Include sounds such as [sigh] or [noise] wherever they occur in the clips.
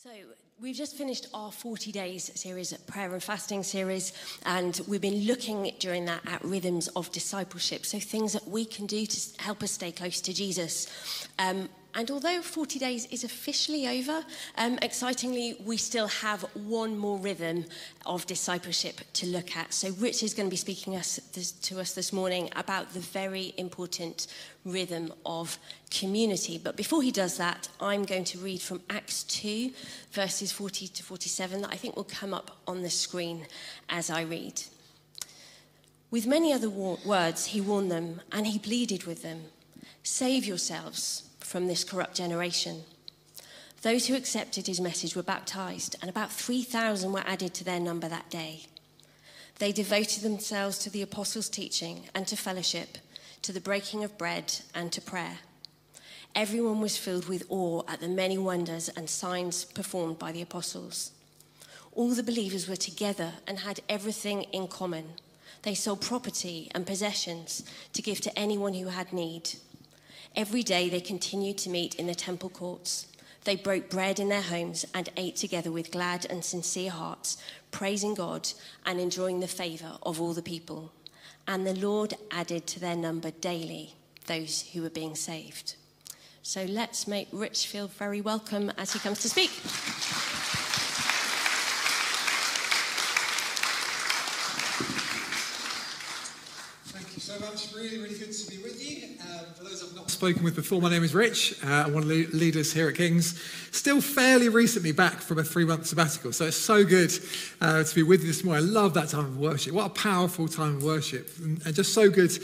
So, we've just finished our 40 days series, prayer and fasting series, and we've been looking during that at rhythms of discipleship. So, things that we can do to help us stay close to Jesus. Um, and although 40 days is officially over, um, excitingly, we still have one more rhythm of discipleship to look at. So, Rich is going to be speaking us, this, to us this morning about the very important rhythm of community. But before he does that, I'm going to read from Acts 2, verses 40 to 47, that I think will come up on the screen as I read. With many other words, he warned them and he pleaded with them Save yourselves from this corrupt generation. Those who accepted his message were baptized, and about 3,000 were added to their number that day. They devoted themselves to the apostles' teaching and to fellowship, to the breaking of bread and to prayer. Everyone was filled with awe at the many wonders and signs performed by the apostles. All the believers were together and had everything in common. They sold property and possessions to give to anyone who had need. Every day they continued to meet in the temple courts. They broke bread in their homes and ate together with glad and sincere hearts, praising God and enjoying the favor of all the people. And the Lord added to their number daily those who were being saved. So let's make Rich feel very welcome as he comes to speak. Thank you so much. Really, really good to be with you. Um, for those I've not spoken with before, my name is Rich. Uh, I'm one of the leaders here at King's. Still fairly recently back from a three month sabbatical, so it's so good uh, to be with you this morning. I love that time of worship. What a powerful time of worship, and, just so good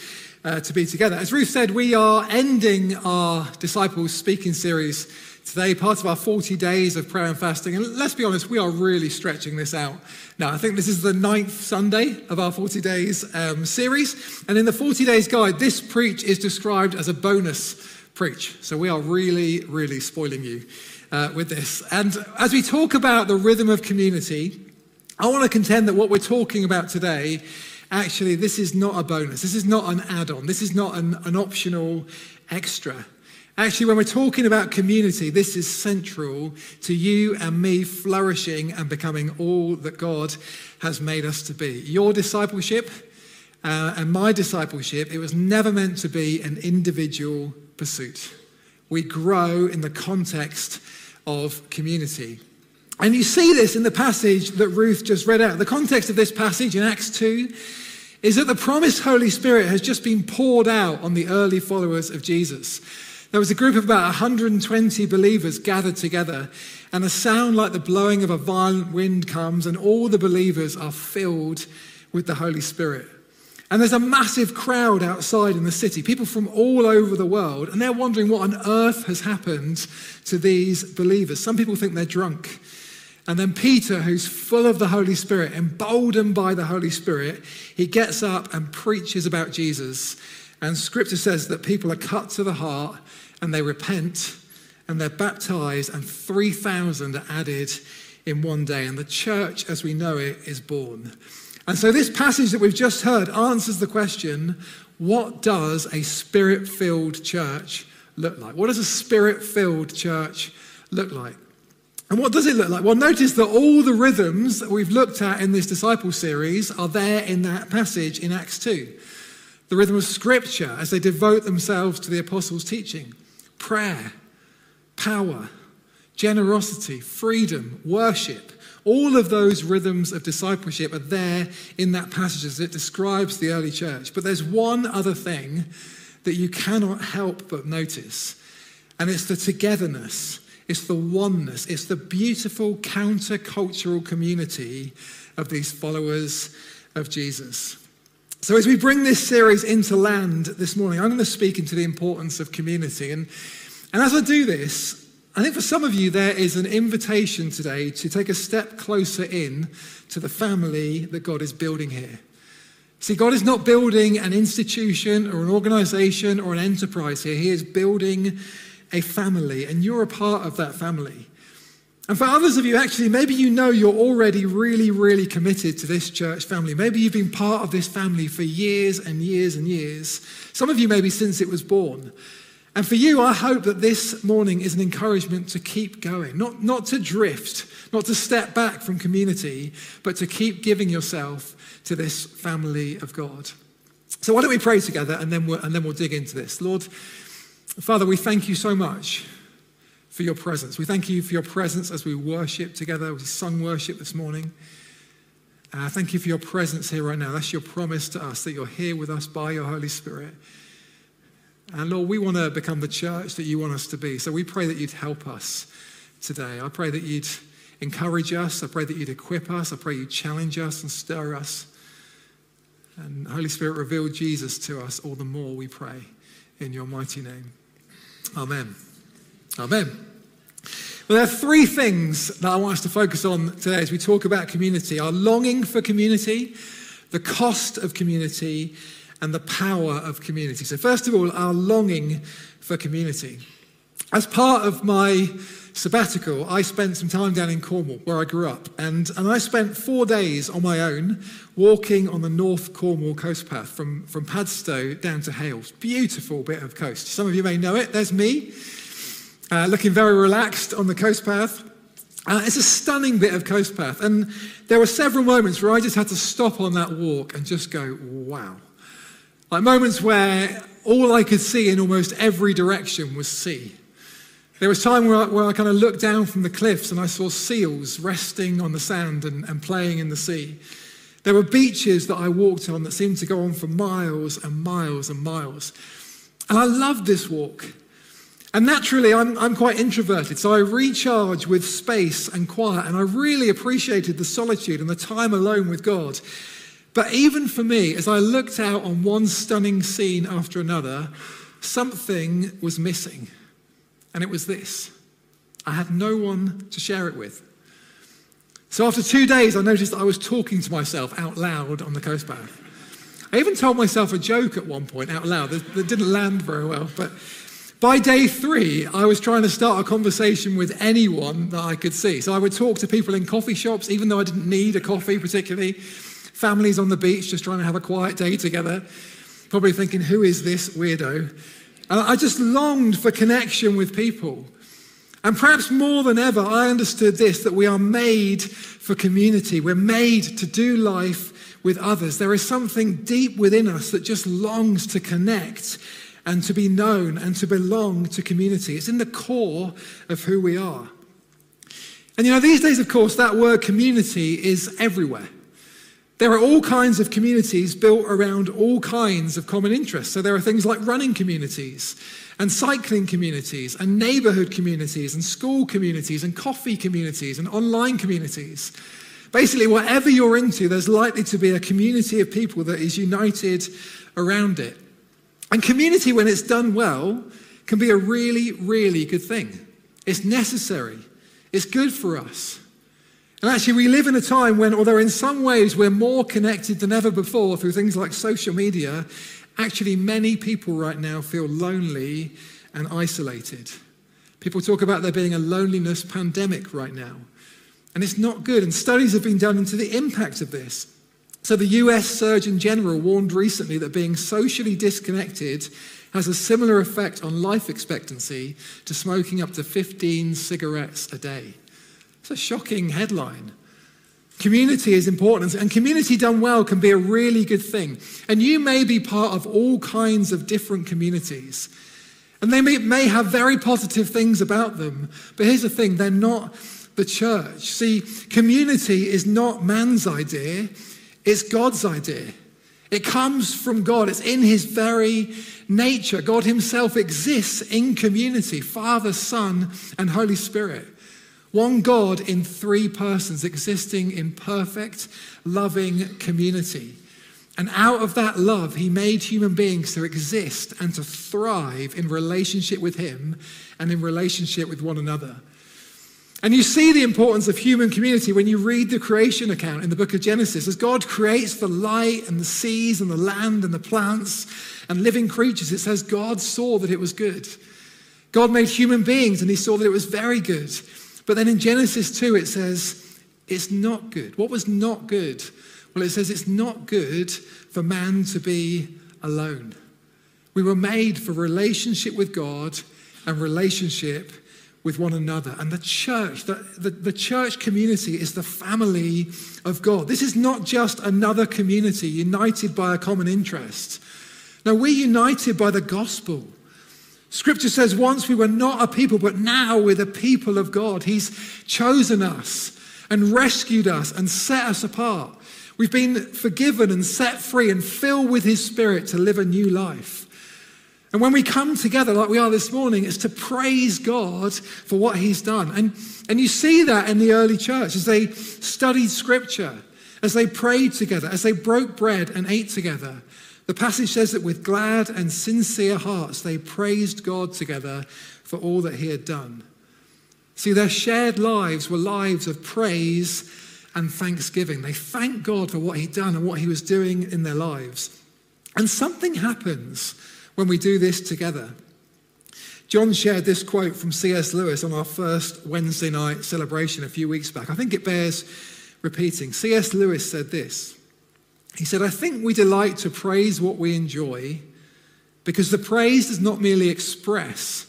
uh, to be together. As Ruth said, we are ending our Disciples speaking series today, part of our 40 days of prayer and fasting. And let's be honest, we are really stretching this out. Now, I think this is the ninth Sunday of our 40 days um, series. And in the 40 days guide, this preach is described as a bonus preach. So we are really, really spoiling you uh, with this. And as we talk about the rhythm of community, I want to contend that what we're talking about today actually, this is not a bonus. This is not an add on. This is not an, an optional extra. Actually, when we're talking about community, this is central to you and me flourishing and becoming all that God has made us to be. Your discipleship uh, and my discipleship, it was never meant to be an individual pursuit. We grow in the context of community. And you see this in the passage that Ruth just read out. The context of this passage in Acts 2 is that the promised Holy Spirit has just been poured out on the early followers of Jesus. There was a group of about 120 believers gathered together, and a sound like the blowing of a violent wind comes, and all the believers are filled with the Holy Spirit. And there's a massive crowd outside in the city, people from all over the world, and they're wondering what on earth has happened to these believers. Some people think they're drunk. And then Peter, who's full of the Holy Spirit, emboldened by the Holy Spirit, he gets up and preaches about Jesus. And scripture says that people are cut to the heart and they repent and they're baptized, and 3,000 are added in one day. And the church, as we know it, is born. And so, this passage that we've just heard answers the question what does a spirit filled church look like? What does a spirit filled church look like? And what does it look like? Well, notice that all the rhythms that we've looked at in this disciple series are there in that passage in Acts 2. The rhythm of scripture as they devote themselves to the apostles' teaching prayer, power, generosity, freedom, worship. All of those rhythms of discipleship are there in that passage as it describes the early church. But there's one other thing that you cannot help but notice, and it's the togetherness, it's the oneness, it's the beautiful countercultural community of these followers of Jesus. So, as we bring this series into land this morning, I'm going to speak into the importance of community. And, and as I do this, I think for some of you, there is an invitation today to take a step closer in to the family that God is building here. See, God is not building an institution or an organization or an enterprise here. He is building a family, and you're a part of that family. And for others of you, actually, maybe you know you're already really, really committed to this church family. Maybe you've been part of this family for years and years and years. Some of you, maybe since it was born. And for you, I hope that this morning is an encouragement to keep going, not, not to drift, not to step back from community, but to keep giving yourself to this family of God. So, why don't we pray together and then we'll, and then we'll dig into this? Lord, Father, we thank you so much for your presence. We thank you for your presence as we worship together. We sung worship this morning. Uh, thank you for your presence here right now. That's your promise to us that you're here with us by your Holy Spirit. And Lord, we want to become the church that you want us to be. So we pray that you'd help us today. I pray that you'd encourage us. I pray that you'd equip us. I pray you'd challenge us and stir us. And Holy Spirit, reveal Jesus to us all the more, we pray, in your mighty name. Amen. Amen. Well, there are three things that I want us to focus on today as we talk about community our longing for community, the cost of community, and the power of community. So, first of all, our longing for community. As part of my sabbatical, I spent some time down in Cornwall, where I grew up, and, and I spent four days on my own walking on the North Cornwall coast path from, from Padstow down to Hayle. Beautiful bit of coast. Some of you may know it. There's me, uh, looking very relaxed on the coast path. Uh, it's a stunning bit of coast path, and there were several moments where I just had to stop on that walk and just go, wow. Like moments where all I could see in almost every direction was sea. There was time where I, where I kind of looked down from the cliffs and I saw seals resting on the sand and, and playing in the sea. There were beaches that I walked on that seemed to go on for miles and miles and miles. And I loved this walk. And naturally, I'm, I'm quite introverted, so I recharge with space and quiet, and I really appreciated the solitude and the time alone with God. But even for me, as I looked out on one stunning scene after another, something was missing. And it was this I had no one to share it with. So after two days, I noticed I was talking to myself out loud on the coast path. I even told myself a joke at one point out loud that, that didn't land very well. But by day three, I was trying to start a conversation with anyone that I could see. So I would talk to people in coffee shops, even though I didn't need a coffee particularly. Families on the beach just trying to have a quiet day together, probably thinking, who is this weirdo? And I just longed for connection with people. And perhaps more than ever, I understood this that we are made for community. We're made to do life with others. There is something deep within us that just longs to connect and to be known and to belong to community. It's in the core of who we are. And you know, these days, of course, that word community is everywhere. There are all kinds of communities built around all kinds of common interests. So there are things like running communities and cycling communities and neighborhood communities and school communities and coffee communities and online communities. Basically, whatever you're into, there's likely to be a community of people that is united around it. And community, when it's done well, can be a really, really good thing. It's necessary, it's good for us. And actually, we live in a time when, although in some ways we're more connected than ever before through things like social media, actually, many people right now feel lonely and isolated. People talk about there being a loneliness pandemic right now. And it's not good. And studies have been done into the impact of this. So, the US Surgeon General warned recently that being socially disconnected has a similar effect on life expectancy to smoking up to 15 cigarettes a day. It's a shocking headline. Community is important, and community done well can be a really good thing. And you may be part of all kinds of different communities. And they may, may have very positive things about them. But here's the thing they're not the church. See, community is not man's idea, it's God's idea. It comes from God, it's in his very nature. God himself exists in community Father, Son, and Holy Spirit. One God in three persons existing in perfect, loving community. And out of that love, he made human beings to exist and to thrive in relationship with him and in relationship with one another. And you see the importance of human community when you read the creation account in the book of Genesis. As God creates the light and the seas and the land and the plants and living creatures, it says God saw that it was good. God made human beings and he saw that it was very good. But then in Genesis 2, it says, it's not good. What was not good? Well, it says it's not good for man to be alone. We were made for relationship with God and relationship with one another. And the church, the, the, the, church community is the family of God. This is not just another community united by a common interest. No, we're united by the gospel. Scripture says once we were not a people, but now we're the people of God. He's chosen us and rescued us and set us apart. We've been forgiven and set free and filled with His Spirit to live a new life. And when we come together like we are this morning, it's to praise God for what He's done. And, and you see that in the early church as they studied Scripture, as they prayed together, as they broke bread and ate together. The passage says that with glad and sincere hearts, they praised God together for all that He had done. See, their shared lives were lives of praise and thanksgiving. They thanked God for what He'd done and what He was doing in their lives. And something happens when we do this together. John shared this quote from C.S. Lewis on our first Wednesday night celebration a few weeks back. I think it bears repeating. C.S. Lewis said this He said, I think we delight to praise what we enjoy because the praise does not merely express,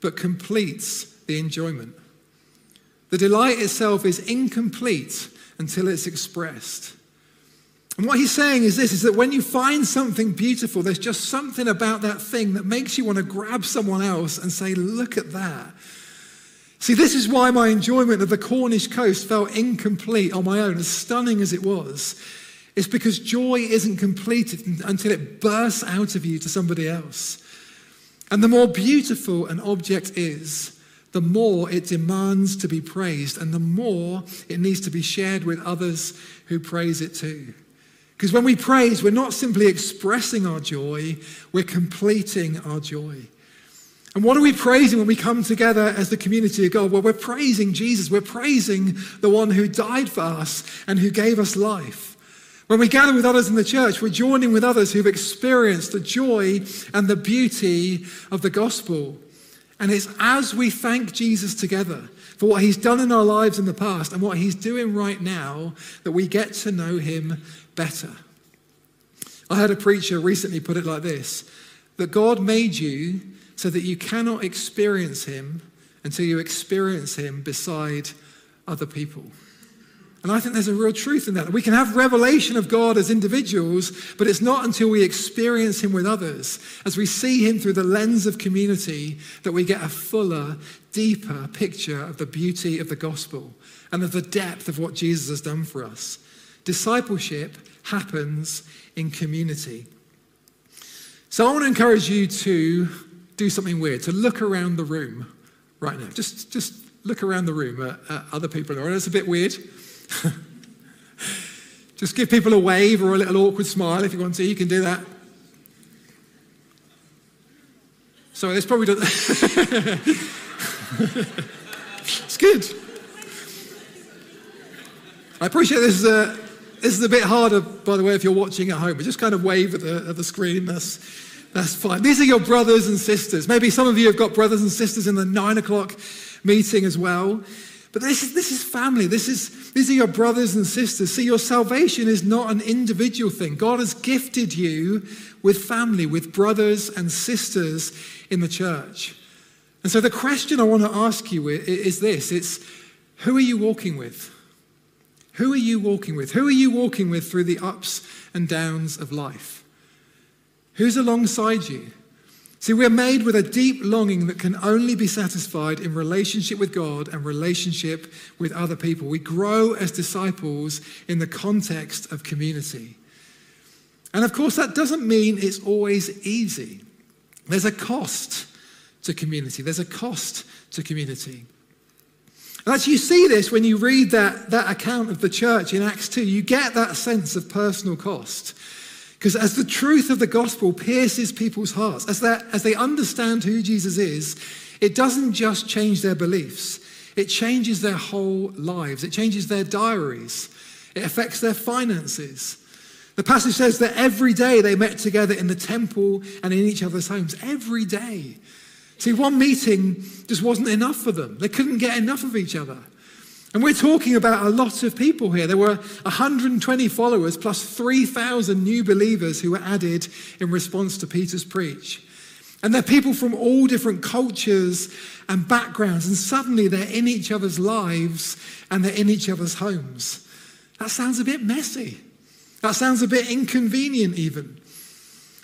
but completes the enjoyment. The delight itself is incomplete until it's expressed. And what he's saying is this is that when you find something beautiful, there's just something about that thing that makes you want to grab someone else and say, Look at that. See, this is why my enjoyment of the Cornish coast felt incomplete on my own, as stunning as it was. It's because joy isn't completed until it bursts out of you to somebody else. And the more beautiful an object is, the more it demands to be praised, and the more it needs to be shared with others who praise it too. Because when we praise, we're not simply expressing our joy, we're completing our joy. And what are we praising when we come together as the community of God? Well, we're praising Jesus. We're praising the one who died for us and who gave us life. When we gather with others in the church, we're joining with others who've experienced the joy and the beauty of the gospel. And it's as we thank Jesus together for what he's done in our lives in the past and what he's doing right now that we get to know him better. I heard a preacher recently put it like this that God made you so that you cannot experience him until you experience him beside other people. And I think there's a real truth in that. We can have revelation of God as individuals, but it's not until we experience Him with others, as we see Him through the lens of community, that we get a fuller, deeper picture of the beauty of the gospel and of the depth of what Jesus has done for us. Discipleship happens in community. So I want to encourage you to do something weird, to look around the room right now. Just, just look around the room at, at other people. It's a bit weird. [laughs] Just give people a wave or a little awkward smile if you want to. You can do that. So this probably doesn't. [laughs] it's good. I appreciate this is a this is a bit harder, by the way, if you're watching at home. But just kind of wave at the, at the screen. That's that's fine. These are your brothers and sisters. Maybe some of you have got brothers and sisters in the nine o'clock meeting as well. But this is, this is family. This is, these are your brothers and sisters. See, your salvation is not an individual thing. God has gifted you with family, with brothers and sisters in the church. And so the question I want to ask you is this it's who are you walking with? Who are you walking with? Who are you walking with through the ups and downs of life? Who's alongside you? See, we're made with a deep longing that can only be satisfied in relationship with God and relationship with other people. We grow as disciples in the context of community. And of course, that doesn't mean it's always easy. There's a cost to community, there's a cost to community. And actually, you see this when you read that, that account of the church in Acts 2. You get that sense of personal cost. Because as the truth of the gospel pierces people's hearts, as, as they understand who Jesus is, it doesn't just change their beliefs, it changes their whole lives, it changes their diaries, it affects their finances. The passage says that every day they met together in the temple and in each other's homes. Every day. See, one meeting just wasn't enough for them. They couldn't get enough of each other. And we're talking about a lot of people here. There were 120 followers plus 3,000 new believers who were added in response to Peter's preach. And they're people from all different cultures and backgrounds, and suddenly they're in each other's lives and they're in each other's homes. That sounds a bit messy. That sounds a bit inconvenient, even.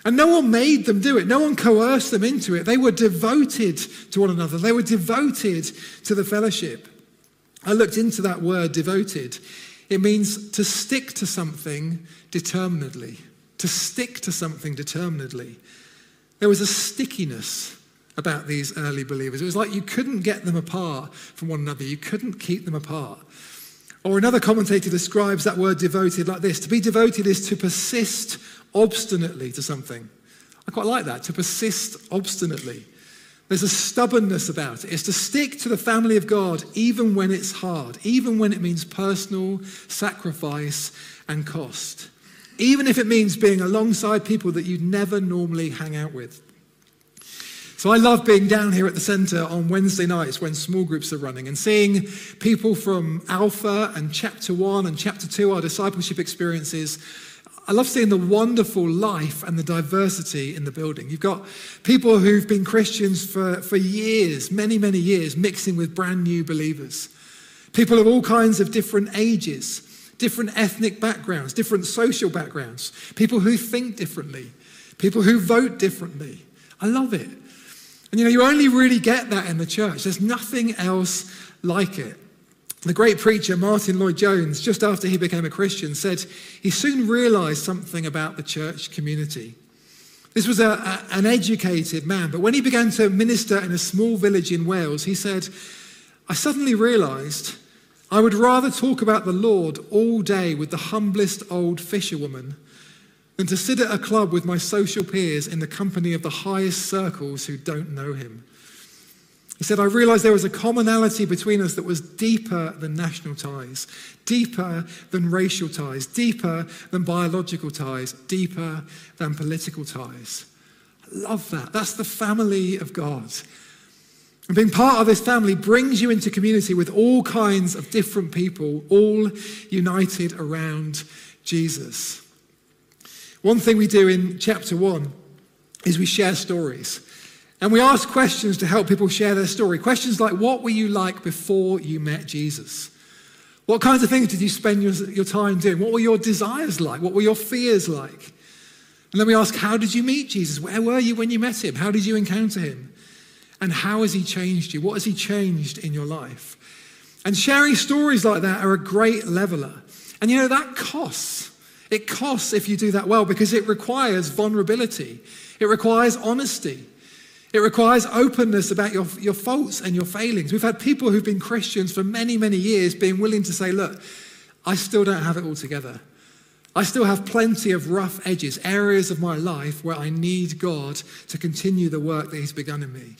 And no one made them do it, no one coerced them into it. They were devoted to one another, they were devoted to the fellowship. I looked into that word devoted. It means to stick to something determinedly, to stick to something determinedly. There was a stickiness about these early believers. It was like you couldn't get them apart from one another, you couldn't keep them apart. Or another commentator describes that word devoted like this To be devoted is to persist obstinately to something. I quite like that, to persist obstinately. There's a stubbornness about it. It's to stick to the family of God even when it's hard, even when it means personal sacrifice and cost, even if it means being alongside people that you'd never normally hang out with. So I love being down here at the centre on Wednesday nights when small groups are running and seeing people from Alpha and Chapter 1 and Chapter 2, our discipleship experiences. I love seeing the wonderful life and the diversity in the building. You've got people who've been Christians for, for years, many, many years, mixing with brand new believers. People of all kinds of different ages, different ethnic backgrounds, different social backgrounds, people who think differently, people who vote differently. I love it. And you know, you only really get that in the church. There's nothing else like it. The great preacher Martyn Lloyd-Jones, just after he became a Christian, said he soon realized something about the church community. This was a, a, an educated man, but when he began to minister in a small village in Wales, he said, I suddenly realized I would rather talk about the Lord all day with the humblest old fisherwoman than to sit at a club with my social peers in the company of the highest circles who don't know him. He said, I realized there was a commonality between us that was deeper than national ties, deeper than racial ties, deeper than biological ties, deeper than political ties. I love that. That's the family of God. And being part of this family brings you into community with all kinds of different people, all united around Jesus. One thing we do in chapter one is we share stories. And we ask questions to help people share their story. Questions like, What were you like before you met Jesus? What kinds of things did you spend your, your time doing? What were your desires like? What were your fears like? And then we ask, How did you meet Jesus? Where were you when you met him? How did you encounter him? And how has he changed you? What has he changed in your life? And sharing stories like that are a great leveler. And you know, that costs. It costs if you do that well because it requires vulnerability, it requires honesty. It requires openness about your, your faults and your failings. We've had people who've been Christians for many, many years being willing to say, Look, I still don't have it all together. I still have plenty of rough edges, areas of my life where I need God to continue the work that He's begun in me.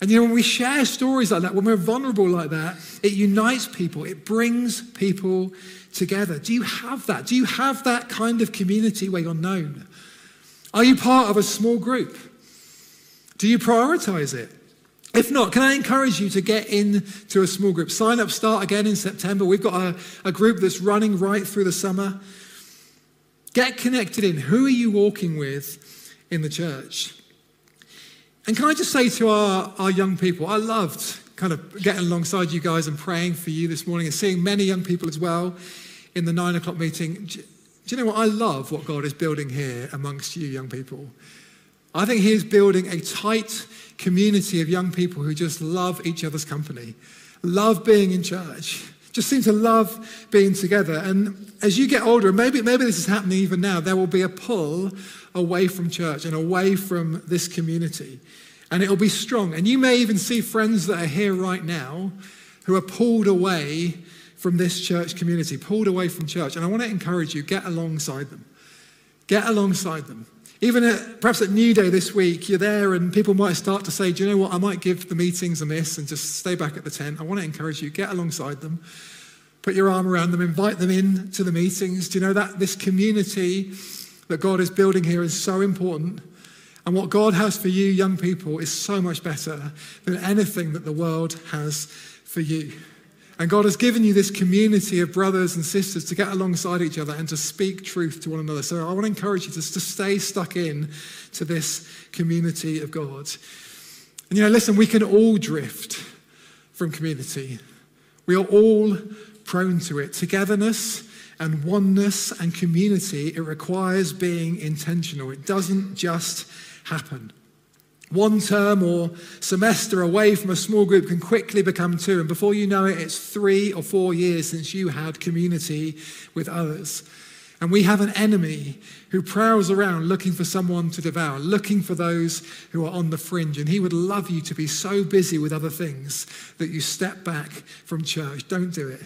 And you know, when we share stories like that, when we're vulnerable like that, it unites people, it brings people together. Do you have that? Do you have that kind of community where you're known? Are you part of a small group? Do you prioritize it? If not, can I encourage you to get into a small group? Sign up, start again in September. We've got a, a group that's running right through the summer. Get connected in. Who are you walking with in the church? And can I just say to our, our young people, I loved kind of getting alongside you guys and praying for you this morning and seeing many young people as well in the nine o'clock meeting. Do you know what? I love what God is building here amongst you young people. I think He is building a tight community of young people who just love each other's company, love being in church, just seem to love being together. And as you get older, maybe, maybe this is happening even now, there will be a pull away from church and away from this community. And it'll be strong. And you may even see friends that are here right now who are pulled away from this church community, pulled away from church. And I want to encourage you get alongside them. Get alongside them. Even at, perhaps at New Day this week, you're there and people might start to say, Do you know what? I might give the meetings a miss and just stay back at the tent. I want to encourage you, get alongside them, put your arm around them, invite them in to the meetings. Do you know that this community that God is building here is so important? And what God has for you, young people, is so much better than anything that the world has for you. And God has given you this community of brothers and sisters to get alongside each other and to speak truth to one another. So I want to encourage you to, to stay stuck in to this community of God. And you know, listen, we can all drift from community. We are all prone to it. Togetherness and oneness and community, it requires being intentional. It doesn't just happen. One term or semester away from a small group can quickly become two, and before you know it, it's three or four years since you had community with others. And we have an enemy who prowls around looking for someone to devour, looking for those who are on the fringe. And he would love you to be so busy with other things that you step back from church. Don't do it.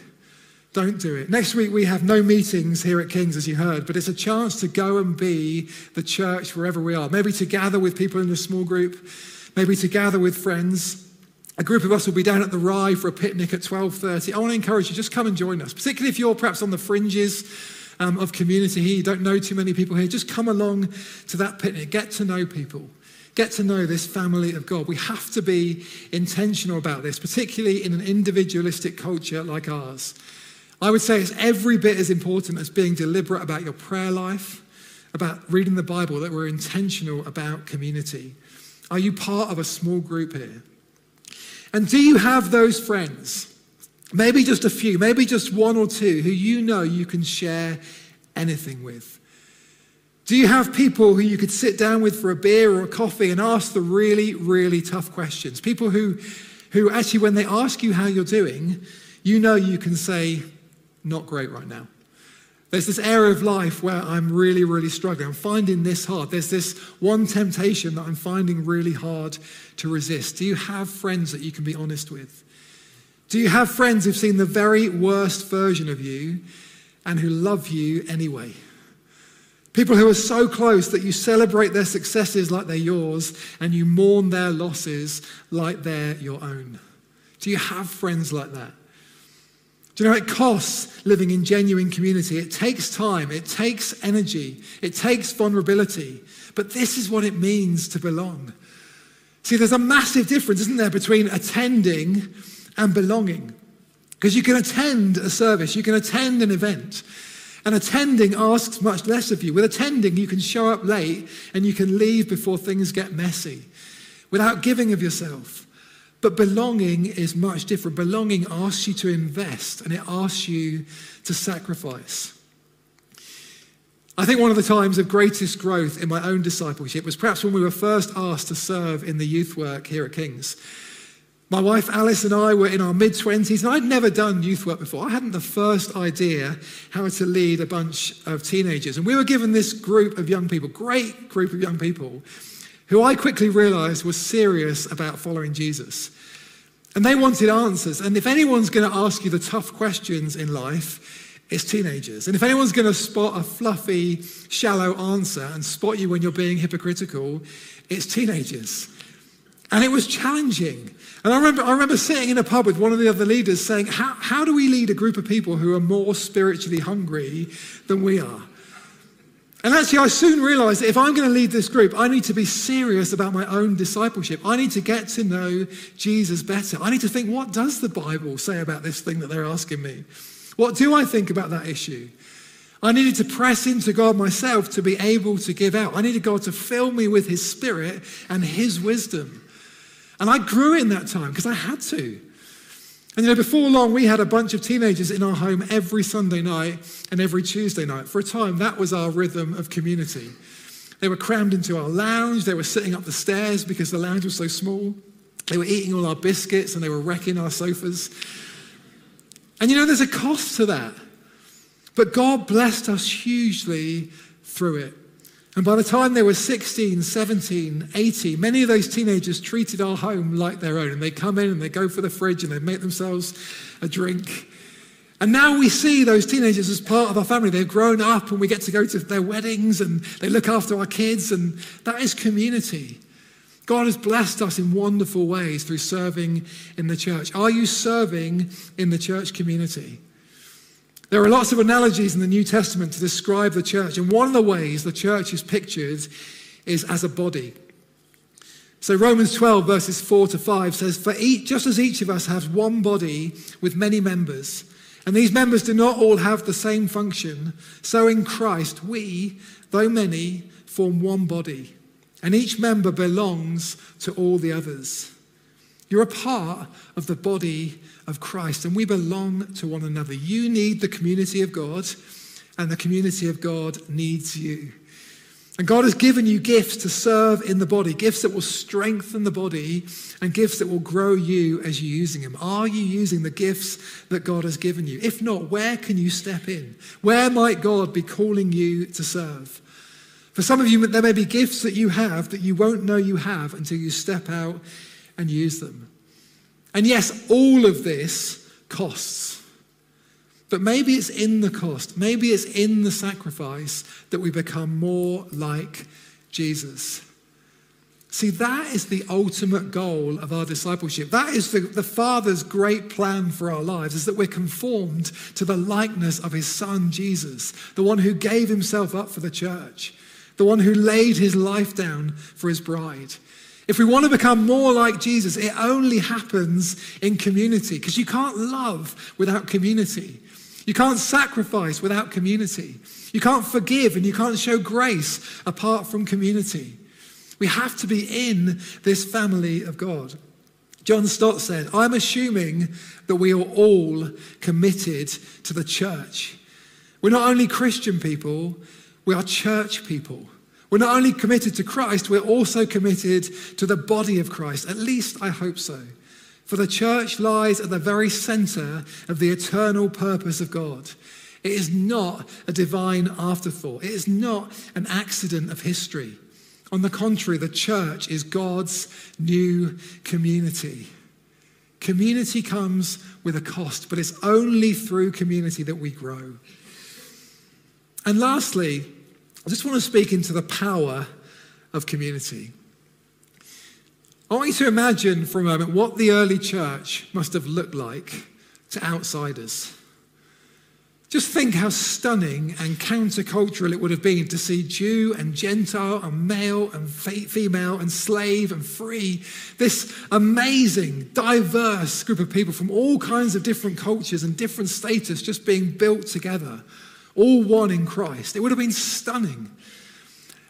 Don't do it. Next week, we have no meetings here at King's, as you heard, but it's a chance to go and be the church wherever we are. Maybe to gather with people in a small group, maybe to gather with friends. A group of us will be down at the Rye for a picnic at 12.30. I want to encourage you, just come and join us, particularly if you're perhaps on the fringes um, of community here, you don't know too many people here. Just come along to that picnic, get to know people. Get to know this family of God. We have to be intentional about this, particularly in an individualistic culture like ours. I would say it's every bit as important as being deliberate about your prayer life, about reading the Bible, that we're intentional about community. Are you part of a small group here? And do you have those friends? Maybe just a few, maybe just one or two who you know you can share anything with. Do you have people who you could sit down with for a beer or a coffee and ask the really, really tough questions? People who, who actually, when they ask you how you're doing, you know you can say, not great right now. There's this area of life where I'm really, really struggling. I'm finding this hard. There's this one temptation that I'm finding really hard to resist. Do you have friends that you can be honest with? Do you have friends who've seen the very worst version of you and who love you anyway? People who are so close that you celebrate their successes like they're yours and you mourn their losses like they're your own. Do you have friends like that? You know it costs living in genuine community? It takes time, it takes energy, it takes vulnerability. But this is what it means to belong. See, there's a massive difference, isn't there, between attending and belonging. Because you can attend a service, you can attend an event, and attending asks much less of you. With attending, you can show up late and you can leave before things get messy without giving of yourself. But belonging is much different. Belonging asks you to invest and it asks you to sacrifice. I think one of the times of greatest growth in my own discipleship was perhaps when we were first asked to serve in the youth work here at King's. My wife Alice and I were in our mid 20s, and I'd never done youth work before. I hadn't the first idea how to lead a bunch of teenagers. And we were given this group of young people, great group of young people, who I quickly realized was serious about following Jesus. And they wanted answers. And if anyone's going to ask you the tough questions in life, it's teenagers. And if anyone's going to spot a fluffy, shallow answer and spot you when you're being hypocritical, it's teenagers. And it was challenging. And I remember, I remember sitting in a pub with one of the other leaders saying, how, how do we lead a group of people who are more spiritually hungry than we are? And actually, I soon realized that if I'm going to lead this group, I need to be serious about my own discipleship. I need to get to know Jesus better. I need to think, what does the Bible say about this thing that they're asking me? What do I think about that issue? I needed to press into God myself to be able to give out. I needed God to fill me with His Spirit and His wisdom. And I grew in that time because I had to. And you know, before long, we had a bunch of teenagers in our home every Sunday night and every Tuesday night. For a time, that was our rhythm of community. They were crammed into our lounge, they were sitting up the stairs because the lounge was so small. They were eating all our biscuits and they were wrecking our sofas. And you know, there's a cost to that. But God blessed us hugely through it. And by the time they were 16, 17, 18, many of those teenagers treated our home like their own. And they come in and they go for the fridge and they make themselves a drink. And now we see those teenagers as part of our family. They've grown up and we get to go to their weddings and they look after our kids. And that is community. God has blessed us in wonderful ways through serving in the church. Are you serving in the church community? There are lots of analogies in the New Testament to describe the church, and one of the ways the church is pictured is as a body. So Romans 12, verses 4 to 5 says, For each, just as each of us has one body with many members, and these members do not all have the same function, so in Christ we, though many, form one body, and each member belongs to all the others. You're a part of the body of Christ, and we belong to one another. You need the community of God, and the community of God needs you. And God has given you gifts to serve in the body, gifts that will strengthen the body and gifts that will grow you as you're using them. Are you using the gifts that God has given you? If not, where can you step in? Where might God be calling you to serve? For some of you, there may be gifts that you have that you won't know you have until you step out and use them. And yes, all of this costs. But maybe it's in the cost, maybe it's in the sacrifice that we become more like Jesus. See, that is the ultimate goal of our discipleship. That is the, the Father's great plan for our lives, is that we're conformed to the likeness of his Son, Jesus, the one who gave himself up for the church, the one who laid his life down for his bride. If we want to become more like Jesus, it only happens in community because you can't love without community. You can't sacrifice without community. You can't forgive and you can't show grace apart from community. We have to be in this family of God. John Stott said, I'm assuming that we are all committed to the church. We're not only Christian people, we are church people. We're not only committed to Christ, we're also committed to the body of Christ. At least I hope so. For the church lies at the very center of the eternal purpose of God. It is not a divine afterthought, it is not an accident of history. On the contrary, the church is God's new community. Community comes with a cost, but it's only through community that we grow. And lastly, I just want to speak into the power of community. I want you to imagine for a moment what the early church must have looked like to outsiders. Just think how stunning and countercultural it would have been to see Jew and Gentile and male and female and slave and free, this amazing, diverse group of people from all kinds of different cultures and different status just being built together, all one in Christ. It would have been stunning.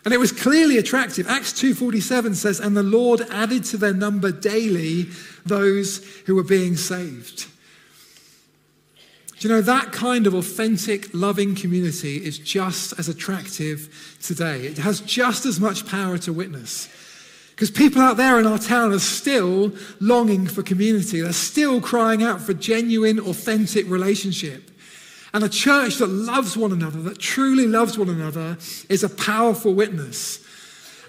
And it was clearly attractive. Acts 2:47 says, "And the Lord added to their number daily those who were being saved." Do you know that kind of authentic, loving community is just as attractive today? It has just as much power to witness. Because people out there in our town are still longing for community. They're still crying out for genuine, authentic relationship. And a church that loves one another, that truly loves one another, is a powerful witness.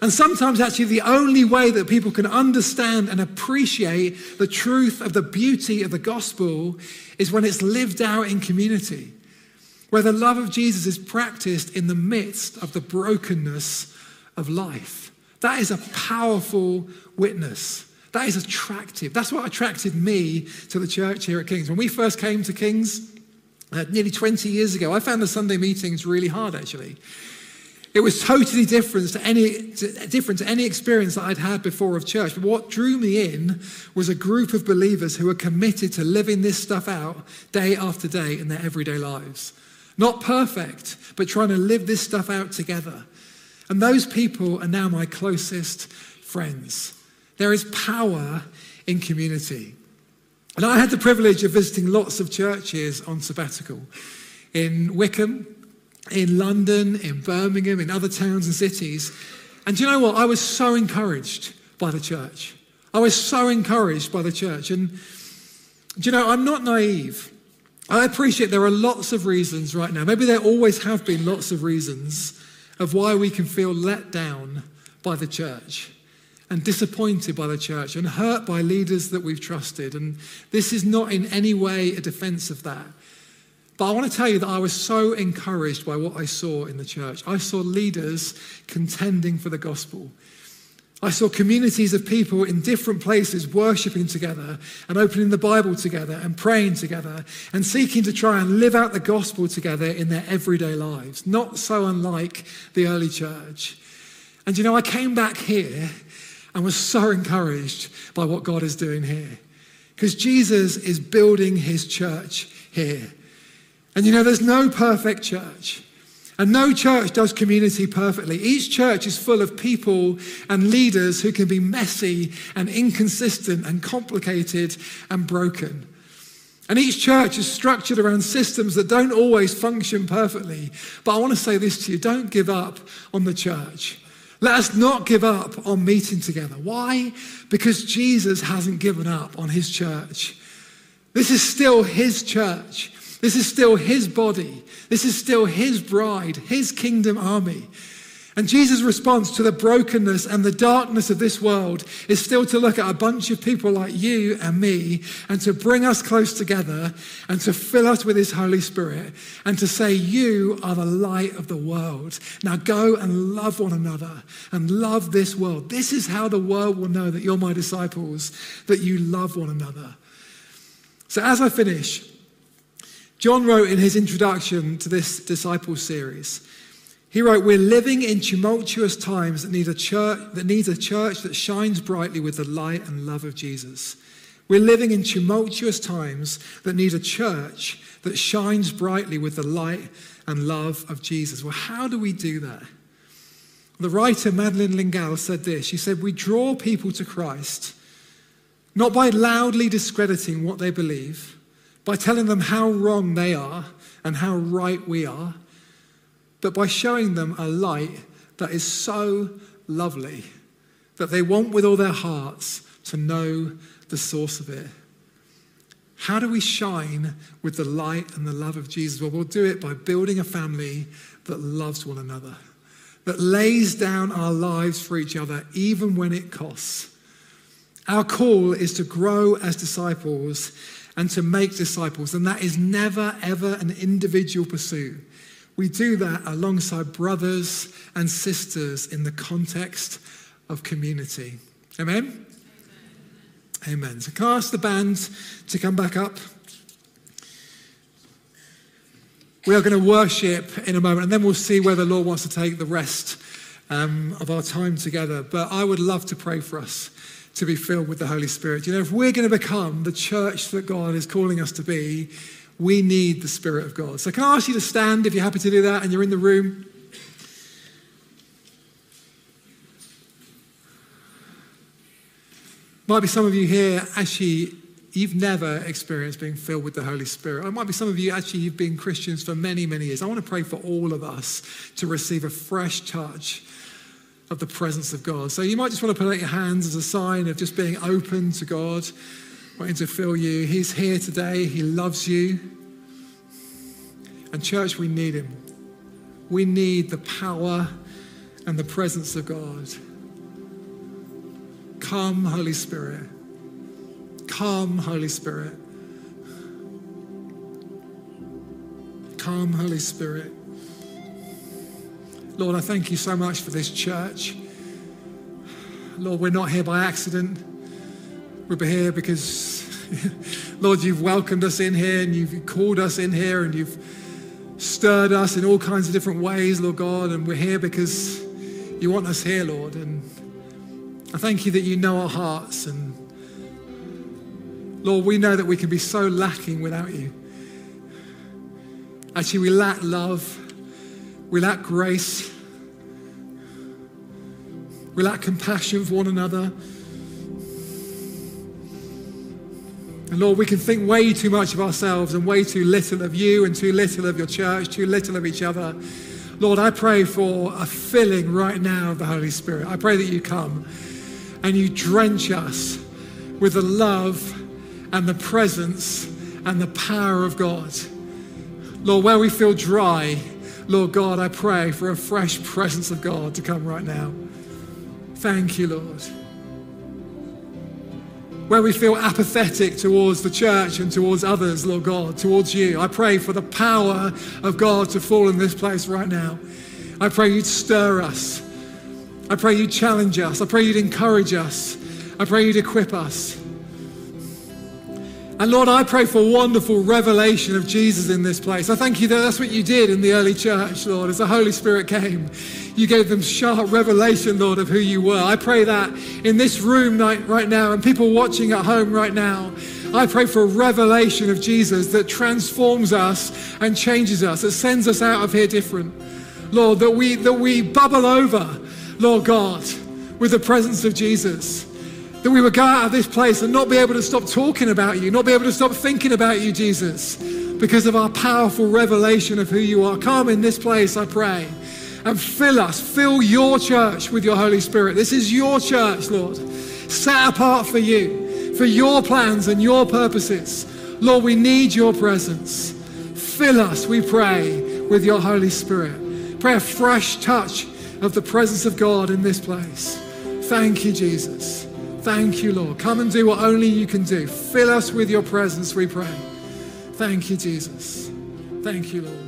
And sometimes, actually, the only way that people can understand and appreciate the truth of the beauty of the gospel is when it's lived out in community, where the love of Jesus is practiced in the midst of the brokenness of life. That is a powerful witness. That is attractive. That's what attracted me to the church here at Kings. When we first came to Kings, uh, nearly 20 years ago, I found the Sunday meetings really hard, actually. It was totally different to any to, different to any experience that I'd had before of church. But what drew me in was a group of believers who were committed to living this stuff out day after day in their everyday lives. Not perfect, but trying to live this stuff out together. And those people are now my closest friends. There is power in community. And I had the privilege of visiting lots of churches on sabbatical in Wycombe, in London, in Birmingham, in other towns and cities. And do you know what? I was so encouraged by the church. I was so encouraged by the church. And do you know, I'm not naive. I appreciate there are lots of reasons right now. Maybe there always have been lots of reasons of why we can feel let down by the church and disappointed by the church and hurt by leaders that we've trusted. And this is not in any way a defense of that. But I want to tell you that I was so encouraged by what I saw in the church. I saw leaders contending for the gospel. I saw communities of people in different places worshiping together and opening the Bible together and praying together and seeking to try and live out the gospel together in their everyday lives, not so unlike the early church. And you know, I came back here and was so encouraged by what God is doing here. Because Jesus is building his church here. And you know, there's no perfect church. And no church does community perfectly. Each church is full of people and leaders who can be messy and inconsistent and complicated and broken. And each church is structured around systems that don't always function perfectly. But I want to say this to you don't give up on the church. Let us not give up on meeting together. Why? Because Jesus hasn't given up on his church. This is still his church. This is still his body. This is still his bride, his kingdom army. And Jesus' response to the brokenness and the darkness of this world is still to look at a bunch of people like you and me and to bring us close together and to fill us with his Holy Spirit and to say, You are the light of the world. Now go and love one another and love this world. This is how the world will know that you're my disciples, that you love one another. So as I finish, John wrote in his introduction to this disciple series, he wrote, We're living in tumultuous times that need a church that needs a church that shines brightly with the light and love of Jesus. We're living in tumultuous times that need a church that shines brightly with the light and love of Jesus. Well, how do we do that? The writer Madeleine L'Engle said this. She said, We draw people to Christ not by loudly discrediting what they believe by telling them how wrong they are and how right we are, but by showing them a light that is so lovely that they want with all their hearts to know the source of it. How do we shine with the light and the love of Jesus? Well, we'll do it by building a family that loves one another, that lays down our lives for each other, even when it costs. Our call is to grow as disciples and to make disciples. And that is never, ever an individual pursuit. We do that alongside brothers and sisters in the context of community. Amen? Amen. Amen. So, can I ask the band to come back up? We are going to worship in a moment, and then we'll see where the Lord wants to take the rest um, of our time together. But I would love to pray for us to be filled with the Holy Spirit. You know, if we're going to become the church that God is calling us to be, we need the Spirit of God. So, can I ask you to stand if you're happy to do that and you're in the room? Might be some of you here actually, you've never experienced being filled with the Holy Spirit. It might be some of you actually, you've been Christians for many, many years. I want to pray for all of us to receive a fresh touch of the presence of God. So you might just want to put out your hands as a sign of just being open to God, wanting to fill you. He's here today, He loves you. And, church, we need Him. We need the power and the presence of God. Come, Holy Spirit. Come, Holy Spirit. Come, Holy Spirit. Lord, I thank you so much for this church. Lord, we're not here by accident. We're here because, [laughs] Lord, you've welcomed us in here and you've called us in here and you've stirred us in all kinds of different ways, Lord God. And we're here because you want us here, Lord. And I thank you that you know our hearts. And Lord, we know that we can be so lacking without you. Actually, we lack love. We lack grace. We lack compassion for one another. And Lord, we can think way too much of ourselves and way too little of you and too little of your church, too little of each other. Lord, I pray for a filling right now of the Holy Spirit. I pray that you come and you drench us with the love and the presence and the power of God. Lord, where we feel dry, Lord God, I pray for a fresh presence of God to come right now. Thank you, Lord. Where we feel apathetic towards the church and towards others, Lord God, towards you, I pray for the power of God to fall in this place right now. I pray you'd stir us. I pray you'd challenge us. I pray you'd encourage us. I pray you'd equip us. And Lord, I pray for wonderful revelation of Jesus in this place. I thank you that that's what you did in the early church, Lord, as the Holy Spirit came. You gave them sharp revelation, Lord, of who you were. I pray that in this room right now and people watching at home right now, I pray for a revelation of Jesus that transforms us and changes us, that sends us out of here different. Lord, that we, that we bubble over, Lord God, with the presence of Jesus. That we would go out of this place and not be able to stop talking about you, not be able to stop thinking about you, Jesus, because of our powerful revelation of who you are. Come in this place, I pray, and fill us, fill your church with your Holy Spirit. This is your church, Lord, set apart for you, for your plans and your purposes. Lord, we need your presence. Fill us, we pray, with your Holy Spirit. Pray a fresh touch of the presence of God in this place. Thank you, Jesus. Thank you, Lord. Come and do what only you can do. Fill us with your presence, we pray. Thank you, Jesus. Thank you, Lord.